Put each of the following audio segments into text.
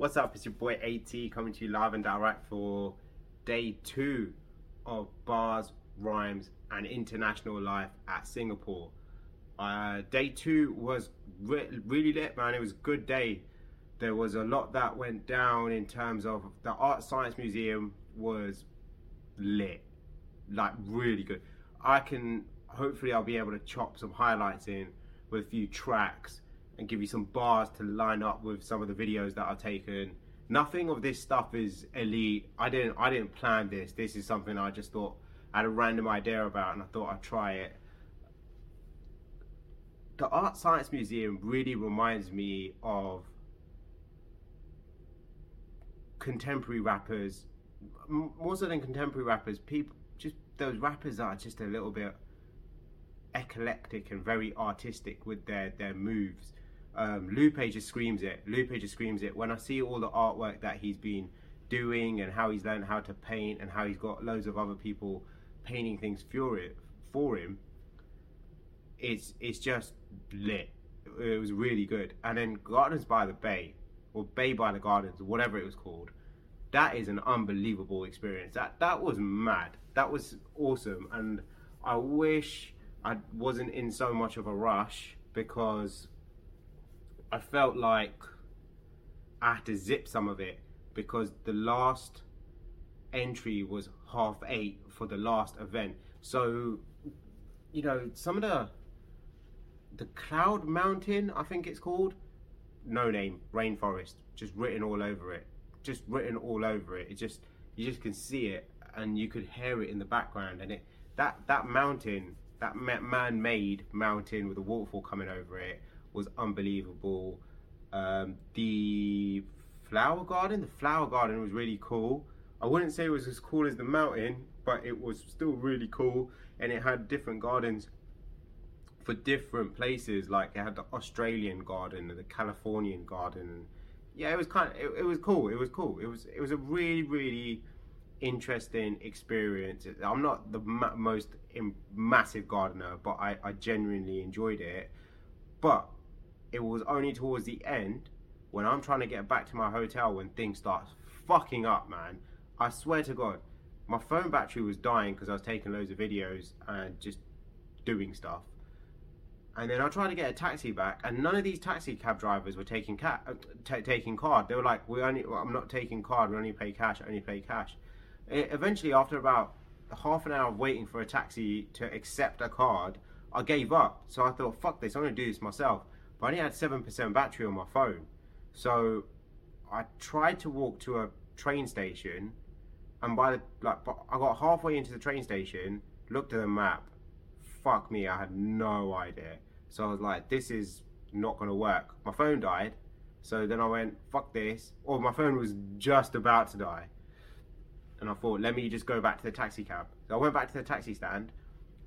What's up? It's your boy AT coming to you live and direct for day two of bars, rhymes, and international life at Singapore. Uh, day two was re- really lit, man. It was a good day. There was a lot that went down in terms of the ArtScience Museum was lit, like really good. I can hopefully I'll be able to chop some highlights in with a few tracks and give you some bars to line up with some of the videos that I've taken. Nothing of this stuff is elite. I didn't I didn't plan this. This is something I just thought I had a random idea about and I thought I'd try it. The ArtScience Museum really reminds me of contemporary rappers, more so than contemporary rappers, people just those rappers are just a little bit eclectic and very artistic with their their moves. Um, Lupe just screams it. Lupe just screams it. When I see all the artwork that he's been doing and how he's learned how to paint and how he's got loads of other people painting things for it for him, it's it's just lit. It was really good. And then Gardens by the Bay, or Bay by the Gardens, whatever it was called, that is an unbelievable experience. That that was mad. That was awesome. And I wish I wasn't in so much of a rush because I felt like I had to zip some of it because the last entry was half eight for the last event. So, you know, some of the the Cloud Mountain, I think it's called, no name, rainforest, just written all over it, just written all over it. It just you just can see it and you could hear it in the background, and it that that mountain that man-made mountain with a waterfall coming over it was unbelievable. Um, the flower garden, the flower garden was really cool. I wouldn't say it was as cool as the mountain, but it was still really cool, and it had different gardens for different places. Like it had the Australian garden and the Californian garden. Yeah, it was kind of it, it was cool. It was cool. It was it was a really really interesting experience. I'm not the ma- most Im- massive gardener, but I, I genuinely enjoyed it. But it was only towards the end when I'm trying to get back to my hotel when things start fucking up, man. I swear to God, my phone battery was dying because I was taking loads of videos and just doing stuff. And then I tried to get a taxi back, and none of these taxi cab drivers were taking uh, t- taking card. They were like, "We only, well, I'm not taking card. We only pay cash. I only pay cash." It, eventually, after about half an hour of waiting for a taxi to accept a card, I gave up. So I thought, fuck this, I'm gonna do this myself. But I only had 7% battery on my phone. So I tried to walk to a train station, and by the, like, I got halfway into the train station, looked at the map, fuck me, I had no idea. So I was like, this is not gonna work. My phone died, so then I went, fuck this. Or my phone was just about to die and I thought, let me just go back to the taxi cab. So I went back to the taxi stand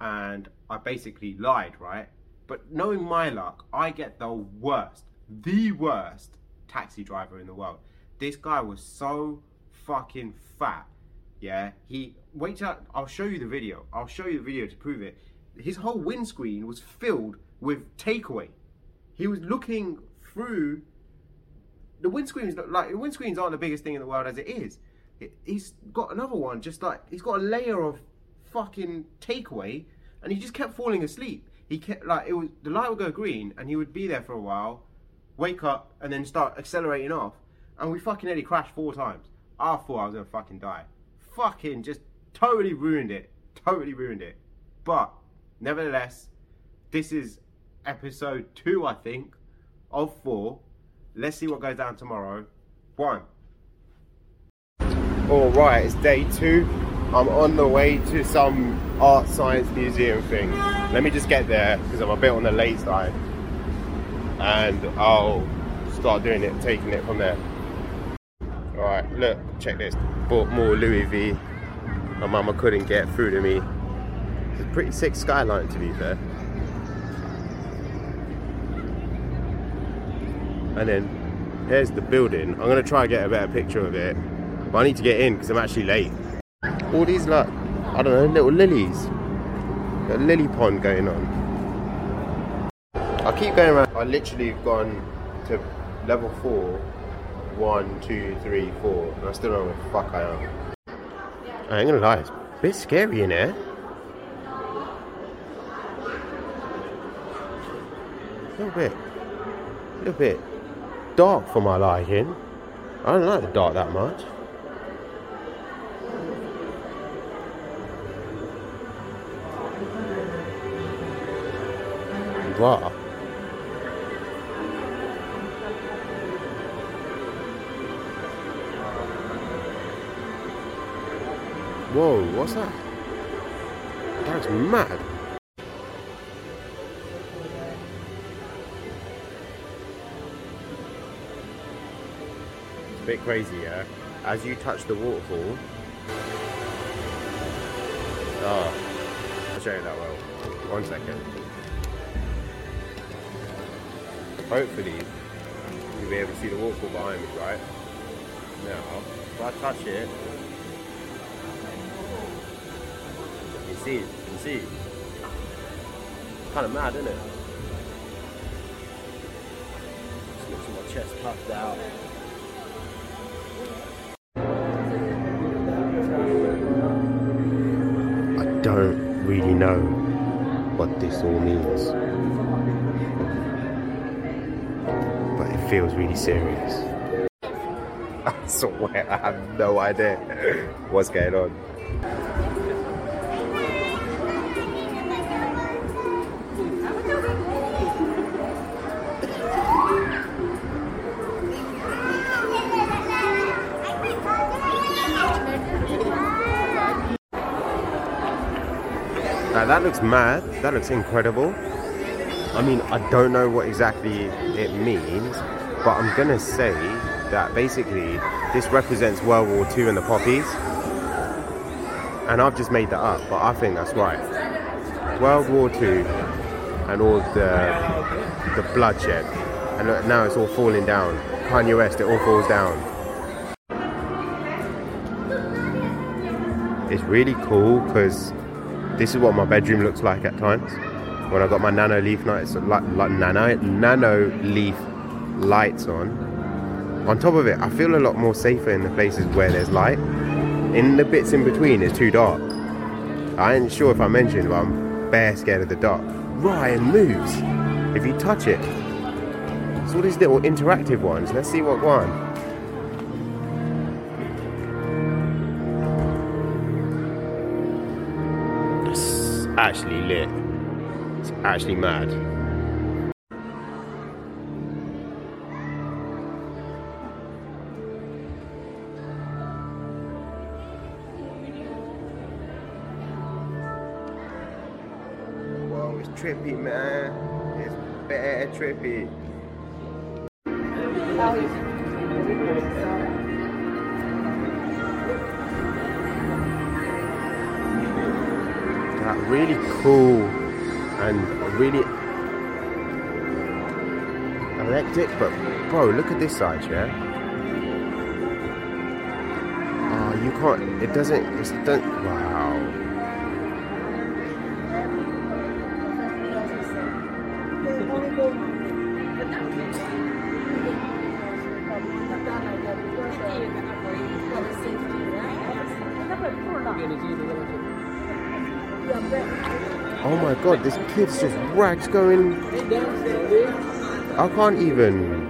and I basically lied, right? But knowing my luck, I get the worst, the worst taxi driver in the world. This guy was so fucking fat. Yeah, he wait till I'll show you the video. I'll show you the video to prove it. His whole windscreen was filled with takeaway. He was looking through the windscreens. Like the windscreens aren't the biggest thing in the world as it is he's got another one, just like he's got a layer of fucking takeaway, and he just kept falling asleep. He kept like it was the light would go green, and he would be there for a while, wake up, and then start accelerating off, and we fucking nearly crashed four times. I thought I was gonna fucking die. Fucking just totally ruined it. Totally ruined it. But nevertheless, this is episode two, I think, of four. Let's see what goes down tomorrow. One. Alright, it's day two. I'm on the way to some art science museum thing. Let me just get there because I'm a bit on the late side. And I'll start doing it, taking it from there. Alright, look, check this. Bought more Louis V. My mama couldn't get through to me. It's a pretty sick skyline to be fair. And then here's the building. I'm gonna try and get a better picture of it. But I need to get in because I'm actually late. All these like, I don't know, little lilies. A lily pond going on. I keep going around. I literally have gone to level four one, two, three, four. And I still don't know where the fuck I am. I ain't gonna lie, it's a bit scary in here. A little bit. A little bit dark for my liking. I don't like the dark that much. Wow. Whoa, what's that? That's mad. It's a bit crazy, yeah? As you touch the waterfall. Oh, I'll show you that well. One second. Hopefully, you'll be able to see the waterfall behind me, right? Now, if I touch it, you can see you can see. Kind of mad, isn't it? Just looks my chest puffed out. I don't really know what this all means. Feels really serious. I swear I have no idea what's going on. Now that looks mad. That looks incredible. I mean, I don't know what exactly it means, but I'm gonna say that basically this represents World War II and the poppies. And I've just made that up, but I think that's right. World War II and all the the bloodshed, and now it's all falling down. Kanye West, it all falls down. It's really cool because this is what my bedroom looks like at times when I've got my Nanoleaf lights, like, like nano nano leaf lights on. On top of it, I feel a lot more safer in the places where there's light. In the bits in between, it's too dark. I ain't sure if I mentioned, but I'm bare scared of the dark. Ryan moves. If you touch it, it's all these little interactive ones. Let's see what one. Actually lit. It's actually mad. Trippy, man. It's bad trippy. That really cool and really electric, but bro, look at this side, yeah. Oh, you can't. It doesn't. It's don't. Wow. My god, this kid's just rags going. I can't even.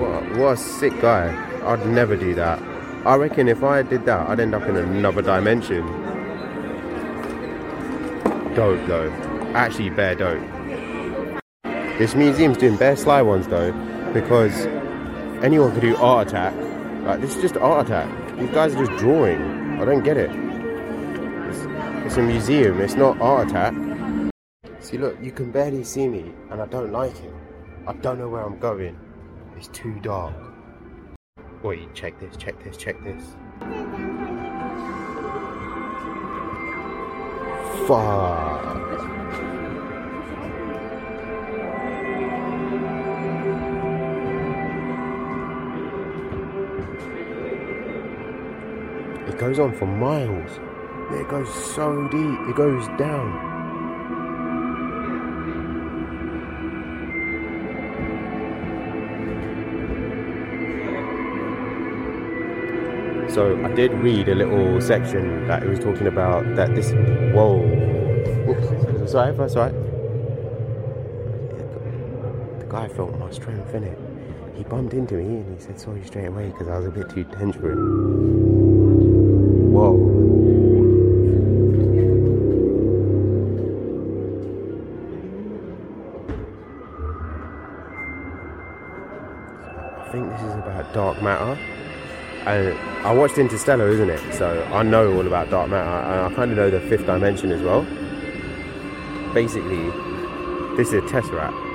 What, what a sick guy. I'd never do that. I reckon if I did that, I'd end up in another dimension. Dope though. Actually, bare dope. This museum's doing bear sly ones though, because anyone could do art attack. Like, this is just art attack. These guys are just drawing. I don't get it. It's a museum, it's not art attack. See, look, you can barely see me, and I don't like it. I don't know where I'm going. It's too dark. Wait, check this, check this, check this. Fuck. It goes on for miles. It goes so deep, it goes down. So I did read a little section that it was talking about that this. Whoa. Whoops. Sorry, if that's right. The guy felt my strength in it. He bumped into me and he said sorry straight away because I was a bit too tense for him. Whoa. Dark matter. And I watched Interstellar, isn't it? So I know all about dark matter, and I kind of know the fifth dimension as well. Basically, this is a tesseract.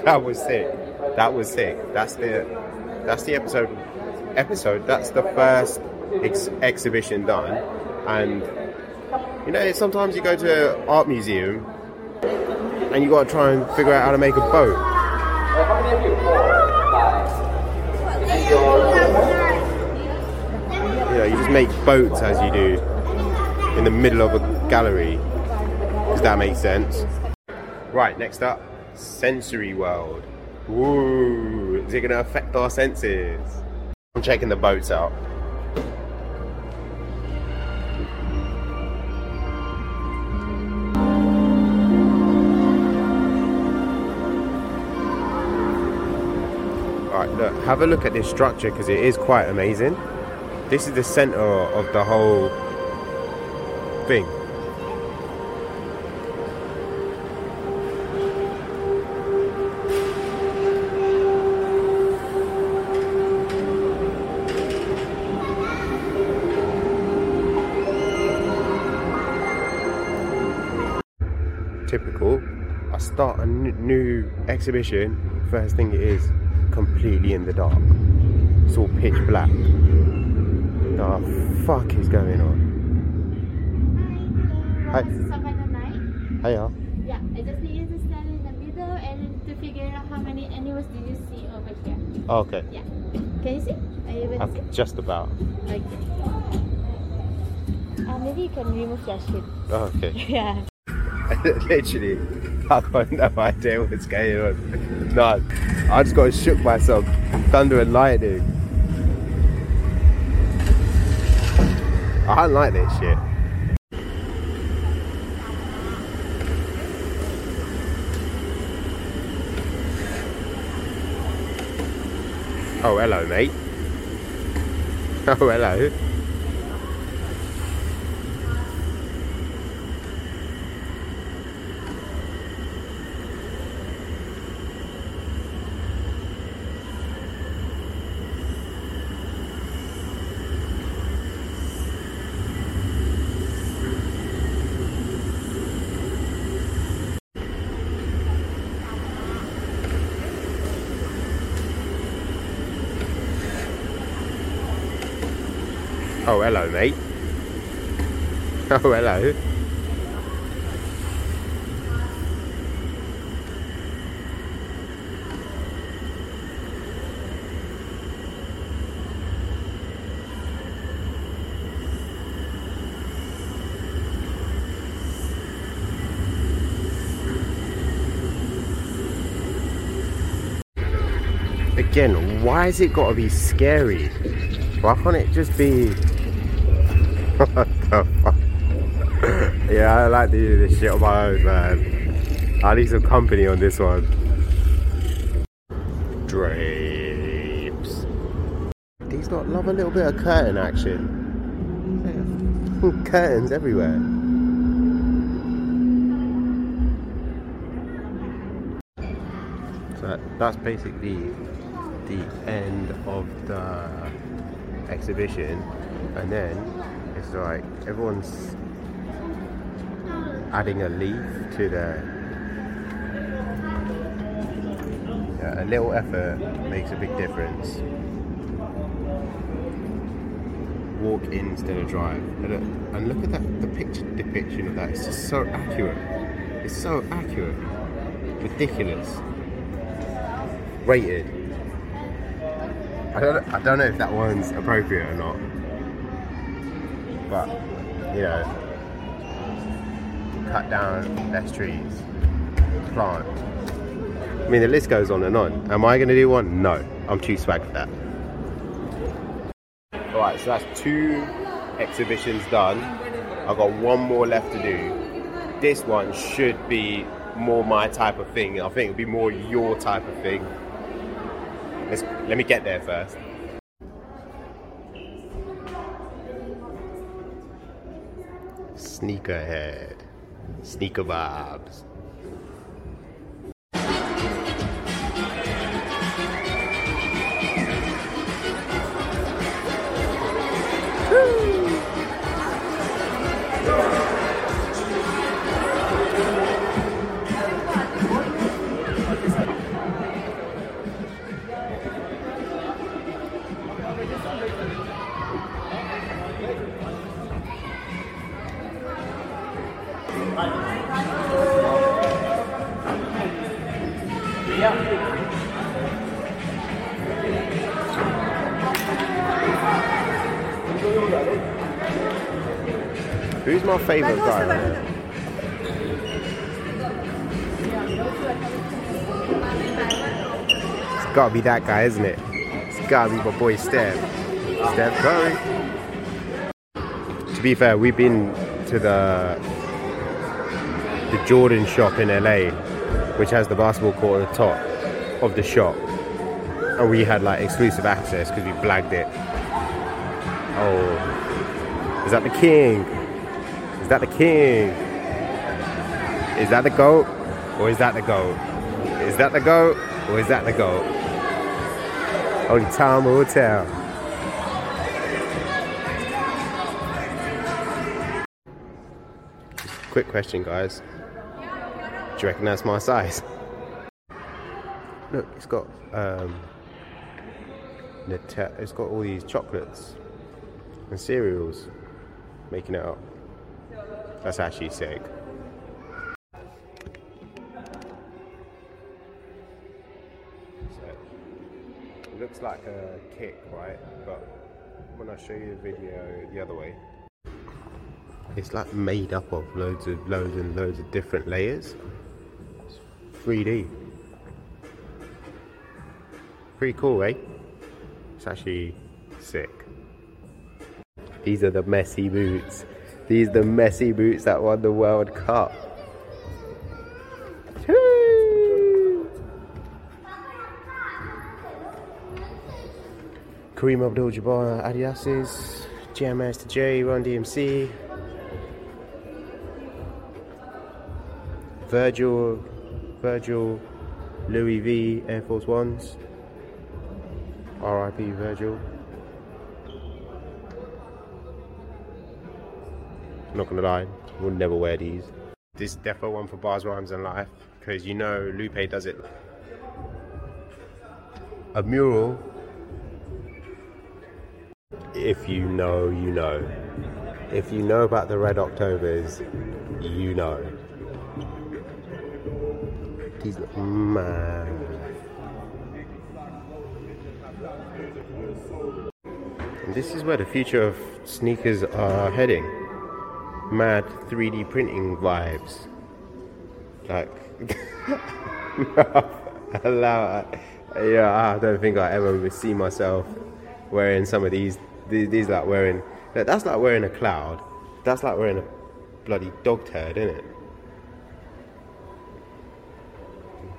That was sick. That was sick. That's the that's the episode episode. That's the first ex- exhibition done, and you know sometimes you go to an art museum and you got to try and figure out how to make a boat. You know, you just make boats as you do in the middle of a gallery. Does that make sense? Right, next up, sensory world. Ooh, is it going to affect our senses? I'm checking the boats out. Alright, look, have a look at this structure because it is quite amazing. This is the center of the whole thing. Start a new exhibition. First thing it is completely in the dark. It's all pitch black. The fuck is going on? Hi. Night. Hiya. Yeah, I just need you to stand in the middle and to figure out how many animals do you see over here. Okay. Yeah. Can you see? Are you able to see? I'm just about. Okay. Uh, maybe you can remove your shit. Okay. Yeah. Literally, I've got no idea what's going on. None. I just got shook myself. Thunder and lightning. I don't like this shit. Oh, hello, mate. Oh, hello. Oh, hello, mate. Oh, hello. Again, why has it got to be scary? Why can't it just be what the fuck? yeah, I like to do this shit on my own, man. I need some company on this one. Drapes. These not love a little bit of curtain action. Curtains everywhere. So that's basically the end of the exhibition, and then it's like everyone's adding a leaf to the. Yeah, a little effort makes a big difference. Walk in instead of drive, and look, and look at that. The picture depiction of that is just so accurate. It's so accurate, ridiculous. Rated. I don't. I don't know if that one's appropriate or not, you know, cut down less trees, plant. I mean, the list goes on and on. Am I going to do one? No, I'm too swag for that. Alright, so that's two exhibitions done. I've got one more left to do. This one should be more my type of thing. I think it'll be more your type of thing. Let's, let me get there first. Sneakerhead. Sneaker vibes. Who's my favourite guy? It's gotta be that guy, isn't it? It's gotta be my boy Steph. Steph Curry. To be fair, we've been to the the Jordan shop in LA, which has the basketball court at the top of the shop. And we had like exclusive access because we blagged it. Oh, is that the king? Is that the king? Is that the goat? Or is that the goat? Is that the goat? Or is that the goat? Only time will tell. Quick question, guys. Do you reckon that's my size? Look, it's got um, it's got all these chocolates and cereals making it up. That's actually sick. So, looks like a kick, right? But when I show you the video the other way, it's like made up of loads of loads and loads of different layers. It's 3D. Pretty cool, eh? It's actually sick. These are the Messi boots. These the Messi boots that won the World Cup. Kareem Abdul-Jabbar Adidas's, Jam Master Jay, Run DMC, Virgil, Virgil, Louis V Air Force Ones, R.I.P. Virgil. Not gonna lie, we'll never wear these. This is defo one for bars, rhymes, and life because you know Lupe does it. A mural. If you know, you know. If you know about the Red Octobers, you know. These mad. And this is where the future of sneakers are heading. Mad 3D printing vibes. Like, allow, yeah, I don't think I ever see myself wearing some of these. These, these like wearing. That's like wearing a cloud. That's like wearing a bloody dog turd, isn't it?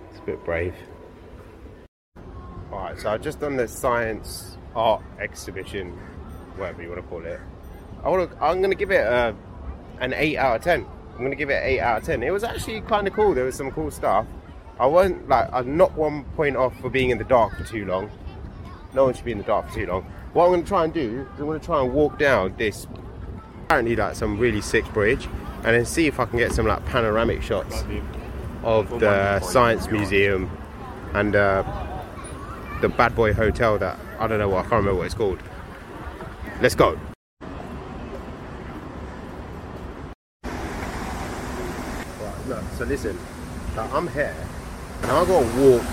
It's a bit brave. Alright, so I've just done the science art exhibition, whatever you want to call it. I want to. I'm gonna give it a, an eight out of ten. I'm gonna give it an eight out of ten. It was actually kind of cool. There was some cool stuff. I wasn't like I'm not one point off for being in the dark for too long. No one should be in the dark for too long. What I'm gonna try and do is I'm gonna try and walk down this apparently like some really sick bridge and then see if I can get some like panoramic shots of the science museum and uh, the bad boy hotel that I don't know what I can't remember what it's called. Let's go. So listen, like, I'm here and I gotta walk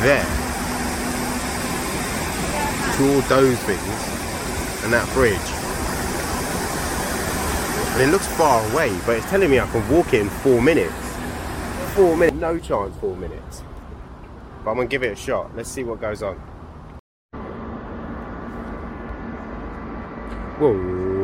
there to all those things and that bridge. And it looks far away, but it's telling me I can walk it in four minutes. Four minutes, no chance, four minutes. But I'm gonna give it a shot. Let's see what goes on. Whoa.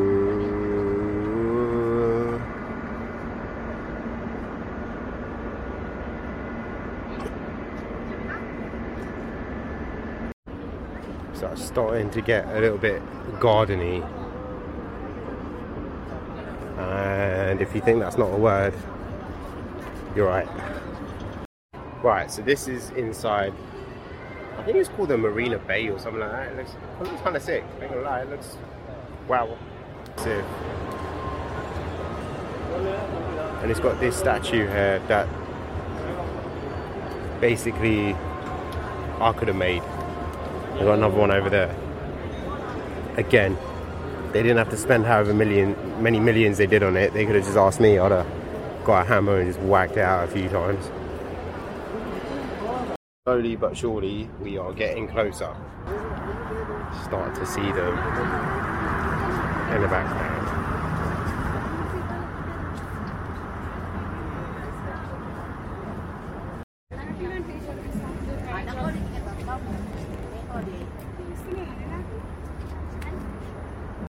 It's starting to get a little bit gardeny. And if you think that's not a word, you're right. Right, so this is inside. I think it's called the Marina Bay or something like that. It looks, it looks kind of sick. I ain't gonna lie, it looks wow. Sick. And it's got this statue here that basically I could have made. I've got another one over there. Again, they didn't have to spend however million, many millions they did on it. They could have just asked me. I'd have got a hammer and just whacked it out a few times. Slowly but surely, we are getting closer. Start to see them in the background.